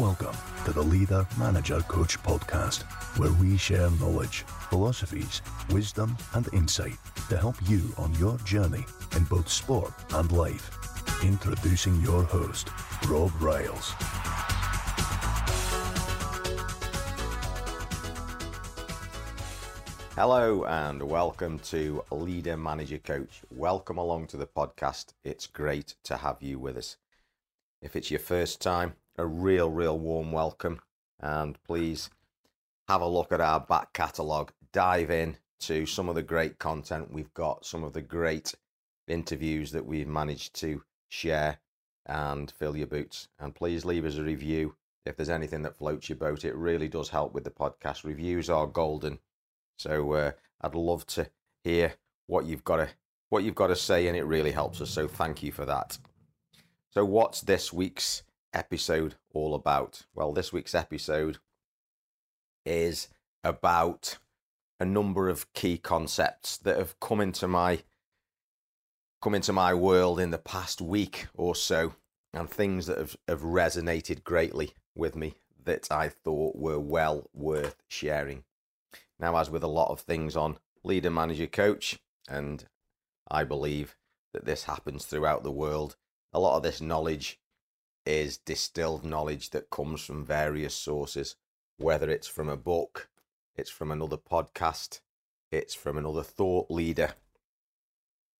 Welcome to the Leader Manager Coach podcast, where we share knowledge, philosophies, wisdom, and insight to help you on your journey in both sport and life. Introducing your host, Rob Riles. Hello and welcome to Leader Manager Coach. Welcome along to the podcast. It's great to have you with us. If it's your first time, a real, real warm welcome. And please have a look at our back catalogue. Dive in to some of the great content. We've got some of the great interviews that we've managed to share and fill your boots. And please leave us a review if there's anything that floats your boat. It really does help with the podcast. Reviews are golden so uh, I'd love to hear what you've got to what you've got to say, and it really helps us. So thank you for that. So what's this week's episode all about? Well, this week's episode is about a number of key concepts that have come into my come into my world in the past week or so and things that have, have resonated greatly with me that I thought were well worth sharing. Now, as with a lot of things on leader, manager, coach, and I believe that this happens throughout the world, a lot of this knowledge is distilled knowledge that comes from various sources, whether it's from a book, it's from another podcast, it's from another thought leader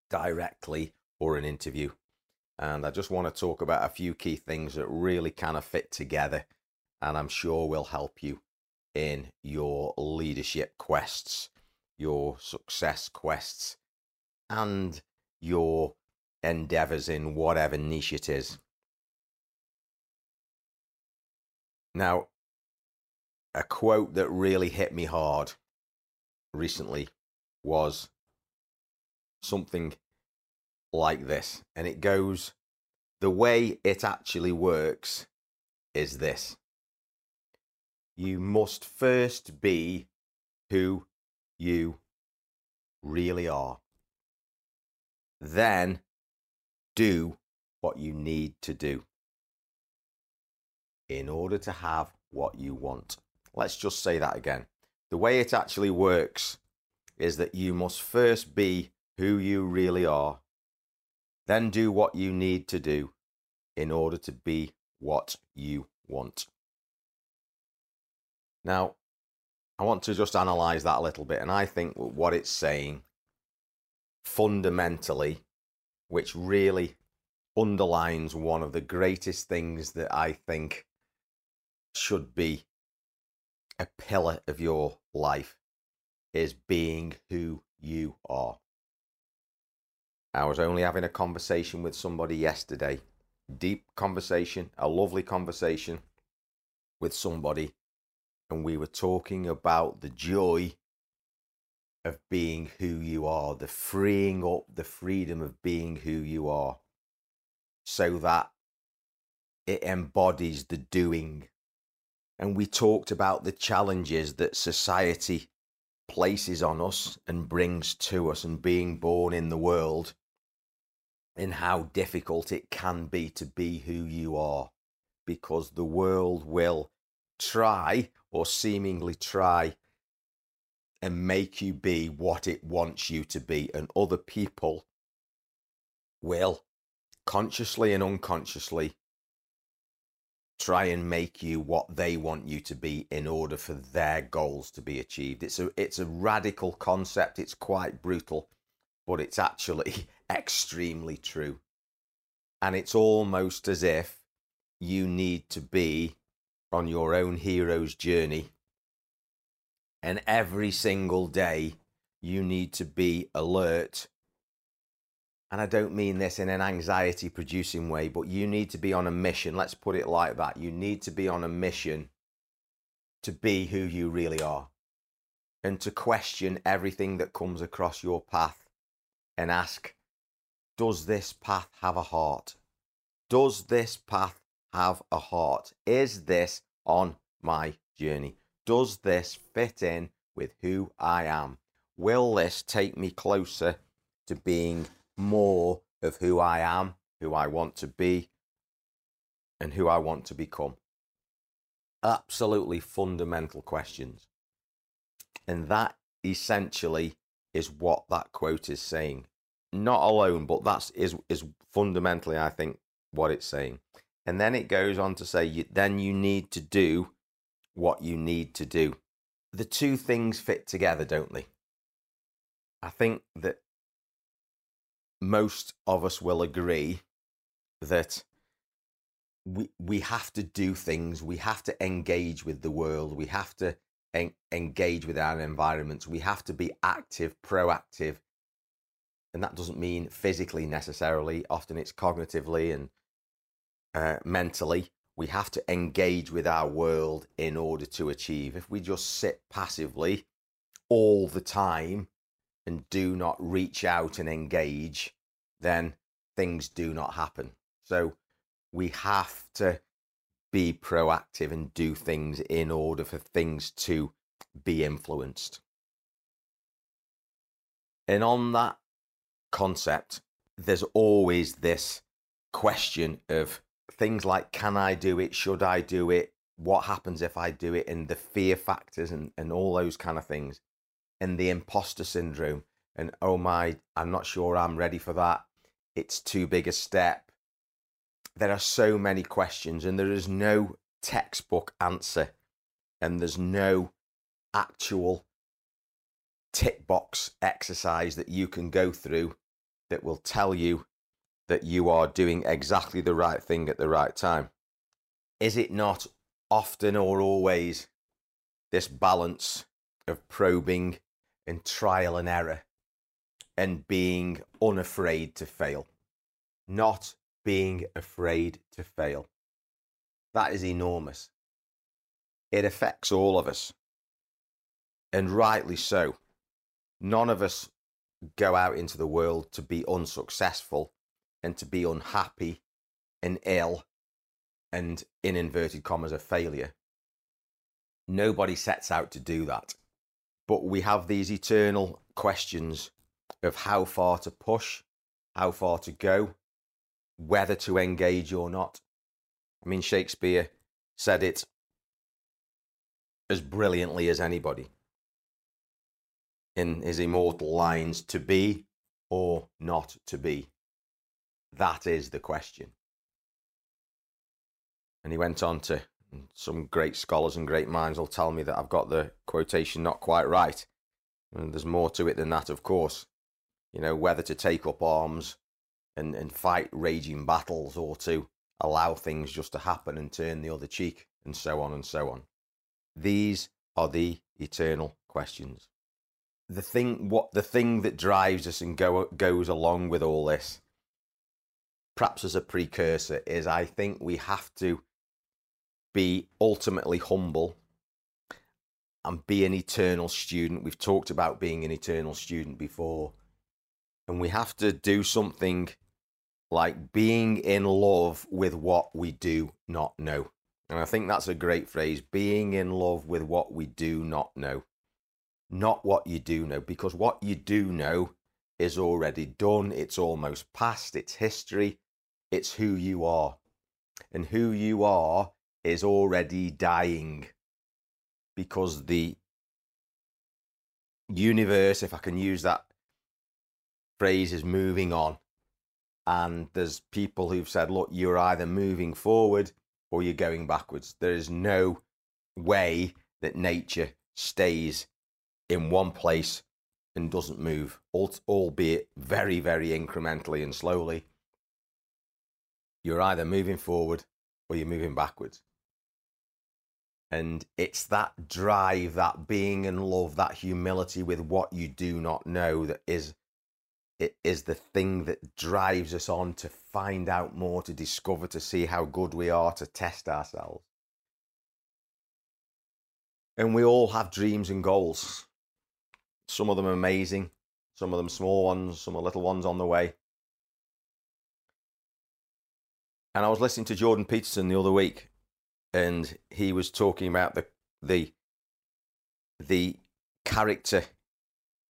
directly, or an interview. And I just want to talk about a few key things that really kind of fit together and I'm sure will help you in your leadership quests, your success quests, and your endeavors in whatever niche it is. Now, a quote that really hit me hard recently was something like this, and it goes, The way it actually works is this you must first be who you really are. Then do what you need to do in order to have what you want. Let's just say that again. The way it actually works is that you must first be who you really are, then do what you need to do in order to be what you want. Now, I want to just analyze that a little bit, and I think what it's saying fundamentally, which really underlines one of the greatest things that I think should be a pillar of your life, is being who you are. I was only having a conversation with somebody yesterday, deep conversation, a lovely conversation with somebody and we were talking about the joy of being who you are, the freeing up the freedom of being who you are, so that it embodies the doing. And we talked about the challenges that society places on us and brings to us, and being born in the world, and how difficult it can be to be who you are, because the world will try or seemingly try and make you be what it wants you to be. And other people will consciously and unconsciously try and make you what they want you to be in order for their goals to be achieved. It's a it's a radical concept, it's quite brutal, but it's actually extremely true. And it's almost as if you need to be on your own hero's journey. And every single day, you need to be alert. And I don't mean this in an anxiety producing way, but you need to be on a mission. Let's put it like that. You need to be on a mission to be who you really are and to question everything that comes across your path and ask, does this path have a heart? Does this path have a heart? Is this on my journey? Does this fit in with who I am? Will this take me closer to being more of who I am, who I want to be, and who I want to become? absolutely fundamental questions. And that essentially is what that quote is saying. Not alone, but that's is is fundamentally, I think, what it's saying. And then it goes on to say, then you need to do what you need to do. The two things fit together, don't they? I think that most of us will agree that we we have to do things we have to engage with the world we have to en- engage with our environments we have to be active proactive. And that doesn't mean physically necessarily often it's cognitively and uh, mentally. We have to engage with our world in order to achieve. If we just sit passively all the time and do not reach out and engage then things do not happen so we have to be proactive and do things in order for things to be influenced. And on that concept, there's always this question of things like can I do it? Should I do it? What happens if I do it? And the fear factors and, and all those kind of things. And the imposter syndrome. And oh my, I'm not sure I'm ready for that. It's too big a step there are so many questions and there is no textbook answer and there's no actual tick box exercise that you can go through that will tell you that you are doing exactly the right thing at the right time. Is it not often or always this balance of probing and trial and error and being unafraid to fail? Not being afraid to fail. That is enormous. It affects all of us. And rightly so. None of us go out into the world to be unsuccessful and to be unhappy and ill and, in inverted commas, a failure. Nobody sets out to do that. But we have these eternal questions of how far to push, how far to go, whether to engage or not. I mean, Shakespeare said it as brilliantly as anybody in his immortal lines to be or not to be. That is the question. And he went on to, some great scholars and great minds will tell me that I've got the quotation not quite right. And there's more to it than that, of course. You know, whether to take up arms and, and fight raging battles or to allow things just to happen and turn the other cheek and so on and so on. These are the eternal questions. The thing, what the thing that drives us and go, goes along with all this, perhaps as a precursor, is I think we have to be ultimately humble and be an eternal student. We've talked about being an eternal student before. And we have to do something like being in love with what we do not know. And I think that's a great phrase being in love with what we do not know. Not what you do know, because what you do know is already done, it's almost past, it's history, it's who you are. And who you are is already dying because the universe, if I can use that phrase, is moving on and there's people who've said, look, you're either moving forward or you're going backwards. There is no way that nature stays in one place and doesn't move, albeit very, very incrementally and slowly. You're either moving forward or you're moving backwards. And it's that drive, that being in love, that humility with what you do not know that is it is the thing that drives us on to find out more, to discover, to see how good we are, to test ourselves. And we all have dreams and goals. Some of them amazing, some of them small ones, some of little ones on the way. And I was listening to Jordan Peterson the other week, and he was talking about the the the character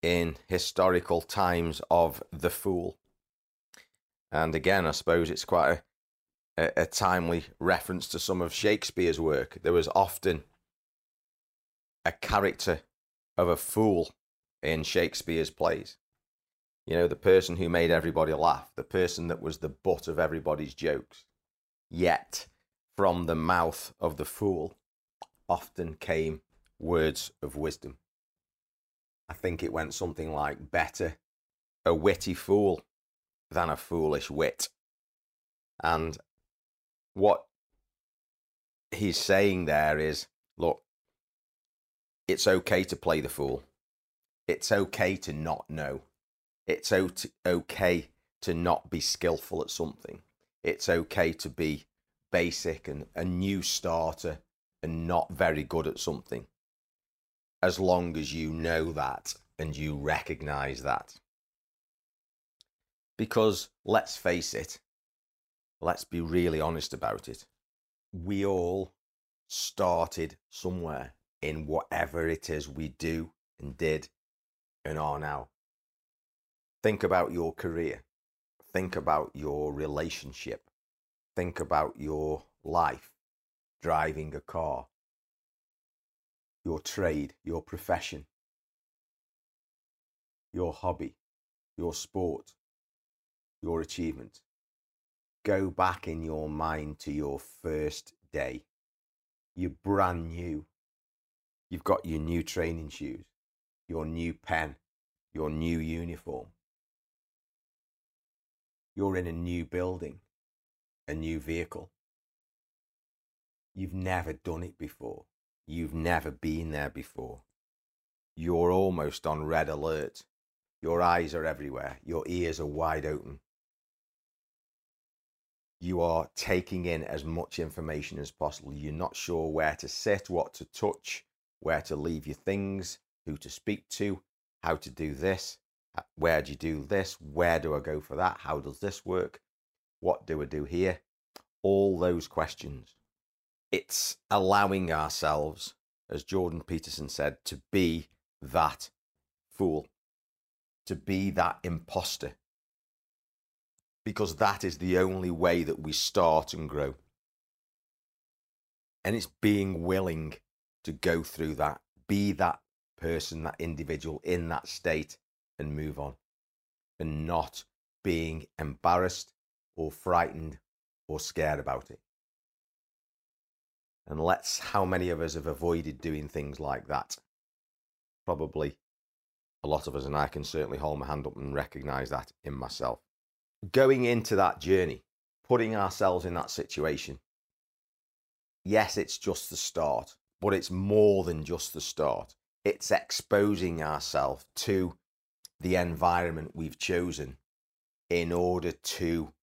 in historical times of the fool. And again, I suppose it's quite a a, a timely reference to some of Shakespeare's work. There was often a character of a fool in Shakespeare's plays. You know, the person who made everybody laugh, the person that was the butt of everybody's jokes. Yet, from the mouth of the fool often came words of wisdom. I think it went something like better a witty fool than a foolish wit. And what he's saying there is look, it's okay to play the fool. It's okay to not know. It's okay to not be skillful at something. It's okay to be basic and a new starter and not very good at something. As long as you know that and you recognize that. Because let's face it, let's be really honest about it. We all started somewhere in whatever it is we do and did and are now. Think about your career. Think about your relationship. Think about your life, driving a car, your trade, your profession, your hobby, your sport, your achievement. Go back in your mind to your first day. You're brand new. You've got your new training shoes, your new pen, your new uniform. You're in a new building, a new vehicle. You've never done it before. You've never been there before. You're almost on red alert. Your eyes are everywhere. Your ears are wide open you are taking in as much information as possible. You're not sure where to sit, what to touch, where to leave your things, who to speak to, how to do this, uh, where do you do this, where do I go for that, how does this work, what do I do here? All those questions. It's allowing ourselves, as Jordan Peterson said, to be that fool, to be that imposter because that is the only way that we start and grow. And it's being willing to go through that, be that person, that individual in that state and move on, and not being embarrassed or frightened or scared about it. And let's, how many of us have avoided doing things like that? Probably a lot of us, and I can certainly hold my hand up and recognize that in myself going into that journey, putting ourselves in that situation, yes, it's just the start, but it's more than just the start. It's exposing ourselves to the environment we've chosen in order to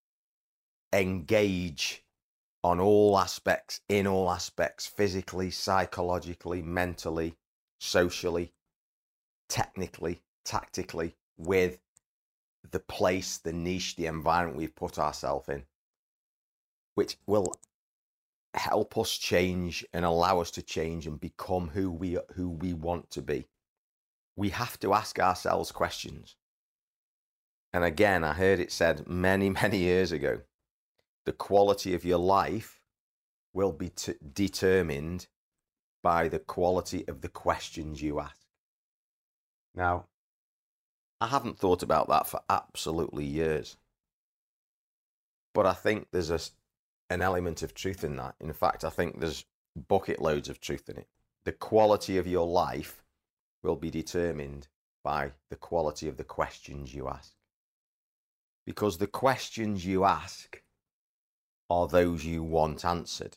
engage on all aspects, in all aspects, physically, psychologically, mentally, socially, technically, tactically, with the place, the niche, the environment we've put ourselves in, which will help us change and allow us to change and become who we who we want to be. We have to ask ourselves questions. And again, I heard it said many, many years ago the quality of your life will be t- determined by the quality of the questions you ask. Now, I haven't thought about that for absolutely years. But I think there's a, an element of truth in that. In fact, I think there's bucket loads of truth in it. The quality of your life will be determined by the quality of the questions you ask. Because the questions you ask are those you want answered.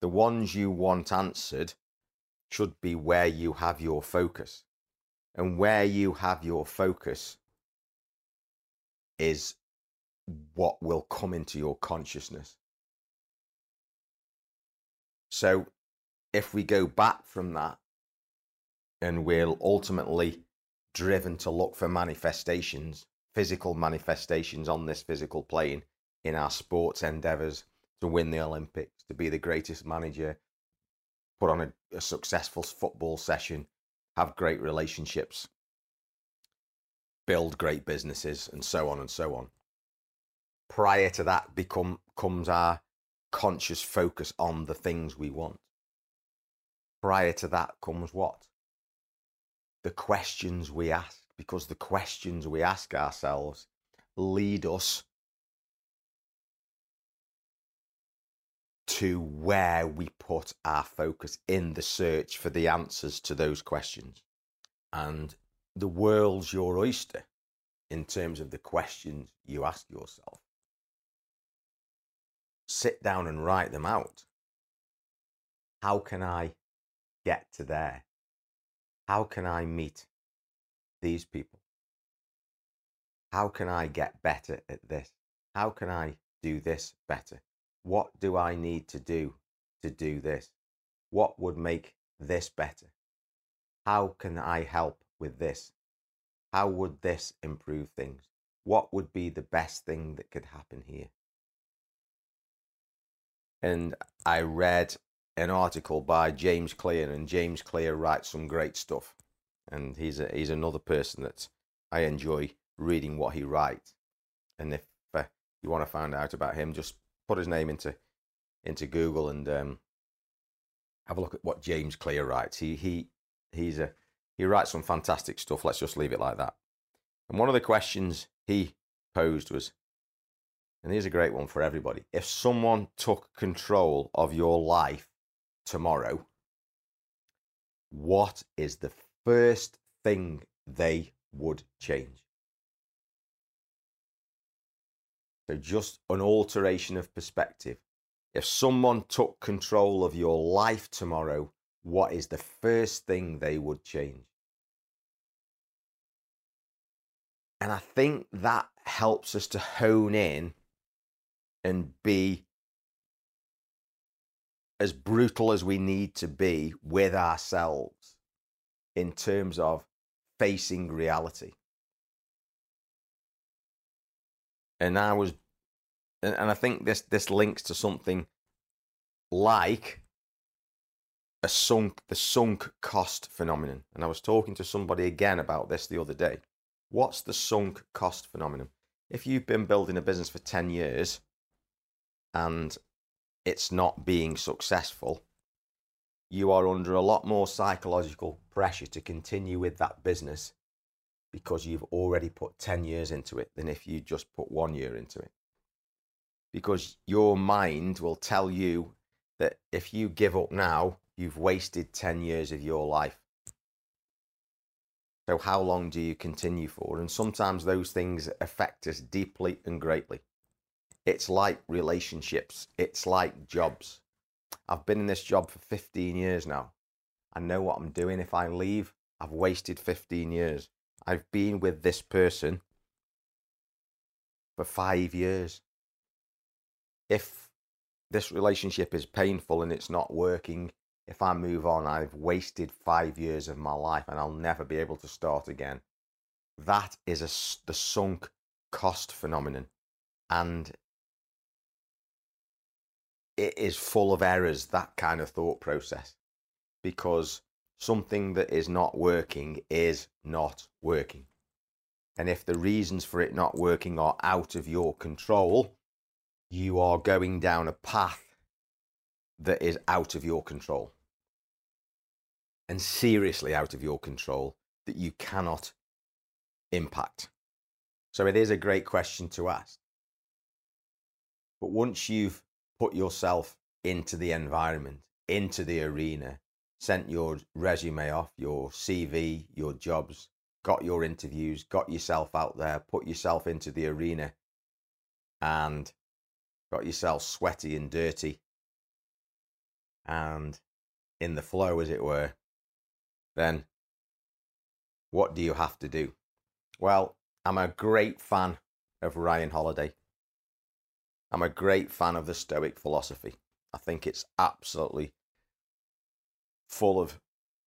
The ones you want answered should be where you have your focus and where you have your focus is what will come into your consciousness. So, if we go back from that and we're ultimately driven to look for manifestations, physical manifestations on this physical plane in our sports endeavors to win the Olympics, to be the greatest manager, put on a, a successful football session, have great relationships, build great businesses, and so on and so on. prior to that become comes our conscious focus on the things we want. Prior to that comes what? The questions we ask, because the questions we ask ourselves lead us to where we put our focus in the search for the answers to those questions. And the world's your oyster in terms of the questions you ask yourself. Sit down and write them out. How can I get to there? How can I meet these people? How can I get better at this? How can I do this better? What do I need to do to do this? What would make this better? How can I help with this? How would this improve things? What would be the best thing that could happen here? And I read an article by James Clear, and James Clear writes some great stuff. And he's a, he's another person that I enjoy reading what he writes. And if uh, you want to find out about him, just put his name into into Google and um, have a look at what James Clear writes. He he he's a he writes some fantastic stuff. Let's just leave it like that. And one of the questions he posed was, and here's a great one for everybody: If someone took control of your life tomorrow, what is the first thing they would change? Just an alteration of perspective. If someone took control of your life tomorrow, what is the first thing they would change? And I think that helps us to hone in and be as brutal as we need to be with ourselves in terms of facing reality. And I was, and I think this this links to something like a sunk the sunk cost phenomenon. And I was talking to somebody again about this the other day. What's the sunk cost phenomenon? If you've been building a business for 10 years and it's not being successful, you are under a lot more psychological pressure to continue with that business because you've already put 10 years into it than if you just put one year into it. Because your mind will tell you that if you give up now, you've wasted 10 years of your life. So, how long do you continue for? And sometimes those things affect us deeply and greatly. It's like relationships, it's like jobs. I've been in this job for 15 years now. I know what I'm doing. If I leave, I've wasted 15 years. I've been with this person for five years. If this relationship is painful and it's not working, if I move on, I've wasted five years of my life and I'll never be able to start again. That is a, the sunk cost phenomenon. And it is full of errors, that kind of thought process, because something that is not working is not working. And if the reasons for it not working are out of your control, you are going down a path that is out of your control. And seriously out of your control that you cannot impact. So it is a great question to ask. But once you've put yourself into the environment, into the arena, sent your resume off, your CV, your jobs, got your interviews, got yourself out there, put yourself into the arena, and got yourself sweaty and dirty and in the flow, as it were, then what do you have to do? Well, I'm a great fan of Ryan Holiday. I'm a great fan of the Stoic philosophy. I think it's absolutely full of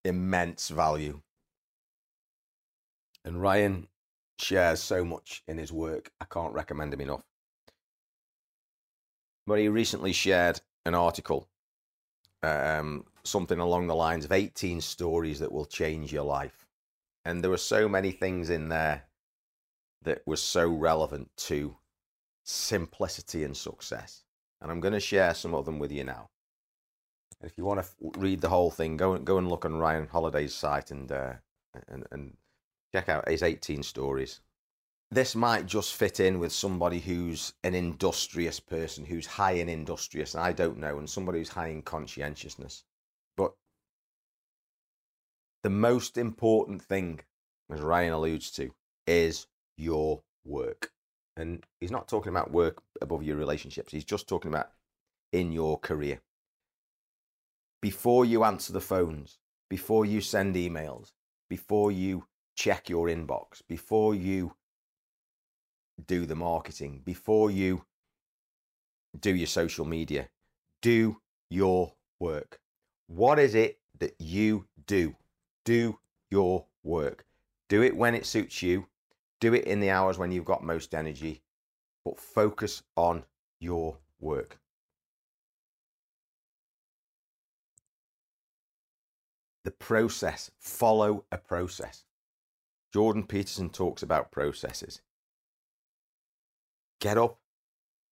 immense value. And Ryan shares so much in his work, I can't recommend him enough. But he recently shared an article, um, something along the lines of 18 stories that will change your life. And there were so many things in there that was so relevant to simplicity and success. And I'm going to share some of them with you now. And if you want to read the whole thing, go and go and look on Ryan Holiday's site and uh, and and check out his 18 stories. This might just fit in with somebody who's an industrious person, who's high in industrious, and I don't know, and somebody who's high in conscientiousness. But the most important thing, as Ryan alludes to, is your work. And he's not talking about work above your relationships, he's just talking about in your career. Before you answer the phones, before you send emails, before you check your inbox, before you do the marketing, before you do your social media, do your work. What is it that you do? Do your work. Do it when it suits you. Do it in the hours when you've got most energy, but focus on your work. The process, follow a process. Jordan Peterson talks about processes. Get up,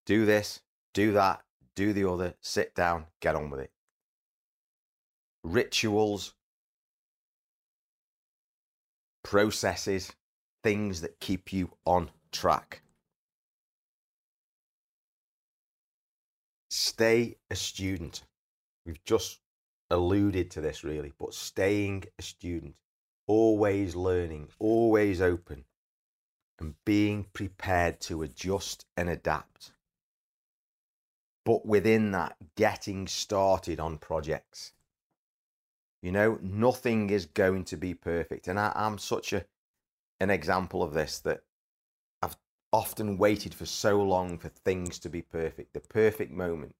do this, do that, do the other, sit down, get on with it. Rituals, processes, things that keep you on track. Stay a student. We've just alluded to this really, but staying a student, always learning, always open, and being prepared to adjust and adapt. But within that, getting started on projects. You know, nothing is going to be perfect. And I, am such a an example of this that I've often waited for so long for things to be perfect, the perfect moment,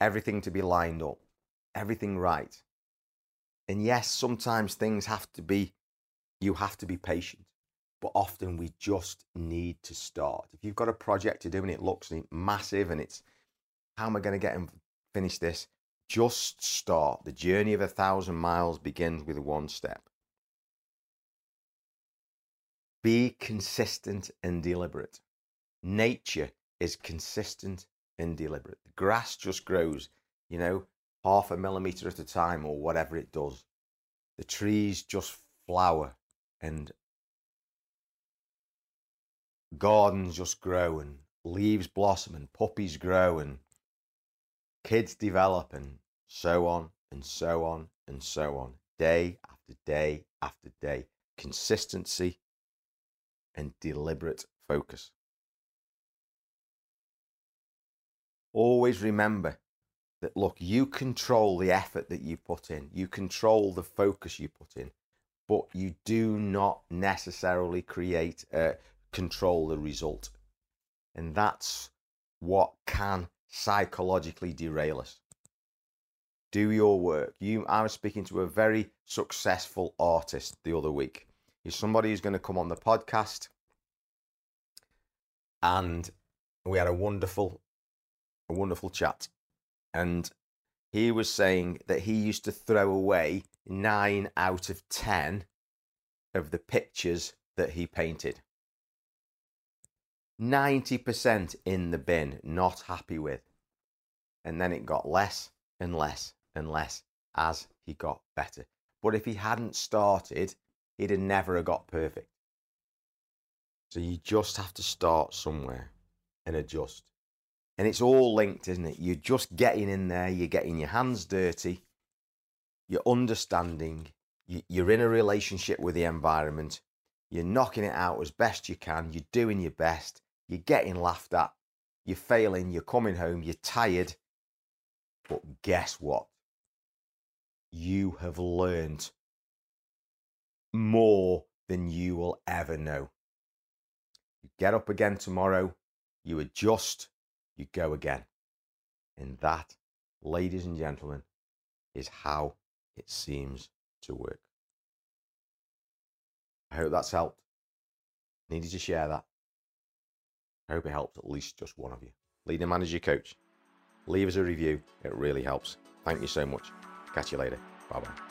everything to be lined up, everything right. And yes, sometimes things have to be, you have to be patient but often we just need to start. If you've got a project to do and it looks massive and it's how am I going to get and finish this? Just start. The journey of a thousand miles begins with one step. Be consistent and deliberate. Nature is consistent and deliberate. The grass just grows, you know, half a millimeter at a time or whatever it does. The trees just flower and gardens just grow and leaves blossom and puppies grow and kids develop and so on and so on and so on, day after day after day. Consistency and deliberate focus. Always remember that, look, you control the effort that you put in, you control the focus you put in, but you do not necessarily create, uh, control the result. And that's what can psychologically derail us. Do your work. You, I was speaking to a very successful artist the other week. He's somebody who's going to come on the podcast. And we had a wonderful, a wonderful chat. And he was saying that he used to throw away nine out of 10 of the pictures that he painted. 90% in the bin, not happy with. And then it got less and less and less as he got better. But if he hadn't started, he'd have never have got perfect. So you just have to start somewhere and adjust. And it's all linked, isn't it? You're just getting in there, you're getting your hands dirty, you're understanding, you're in a relationship with the environment, you're knocking it out as best you can, you're doing your best, you're getting laughed at, you're failing, you're coming home, you're tired. But guess what? You have learned more than you will ever know. You get up again tomorrow, you adjust, you go again. And that, ladies and gentlemen, is how it seems to work. I hope that's helped. Needed to share that. I hope it helps at least just one of you. Leader Manager Coach. Leave us a review, it really helps. Thank you so much. Catch you later. Bye bye.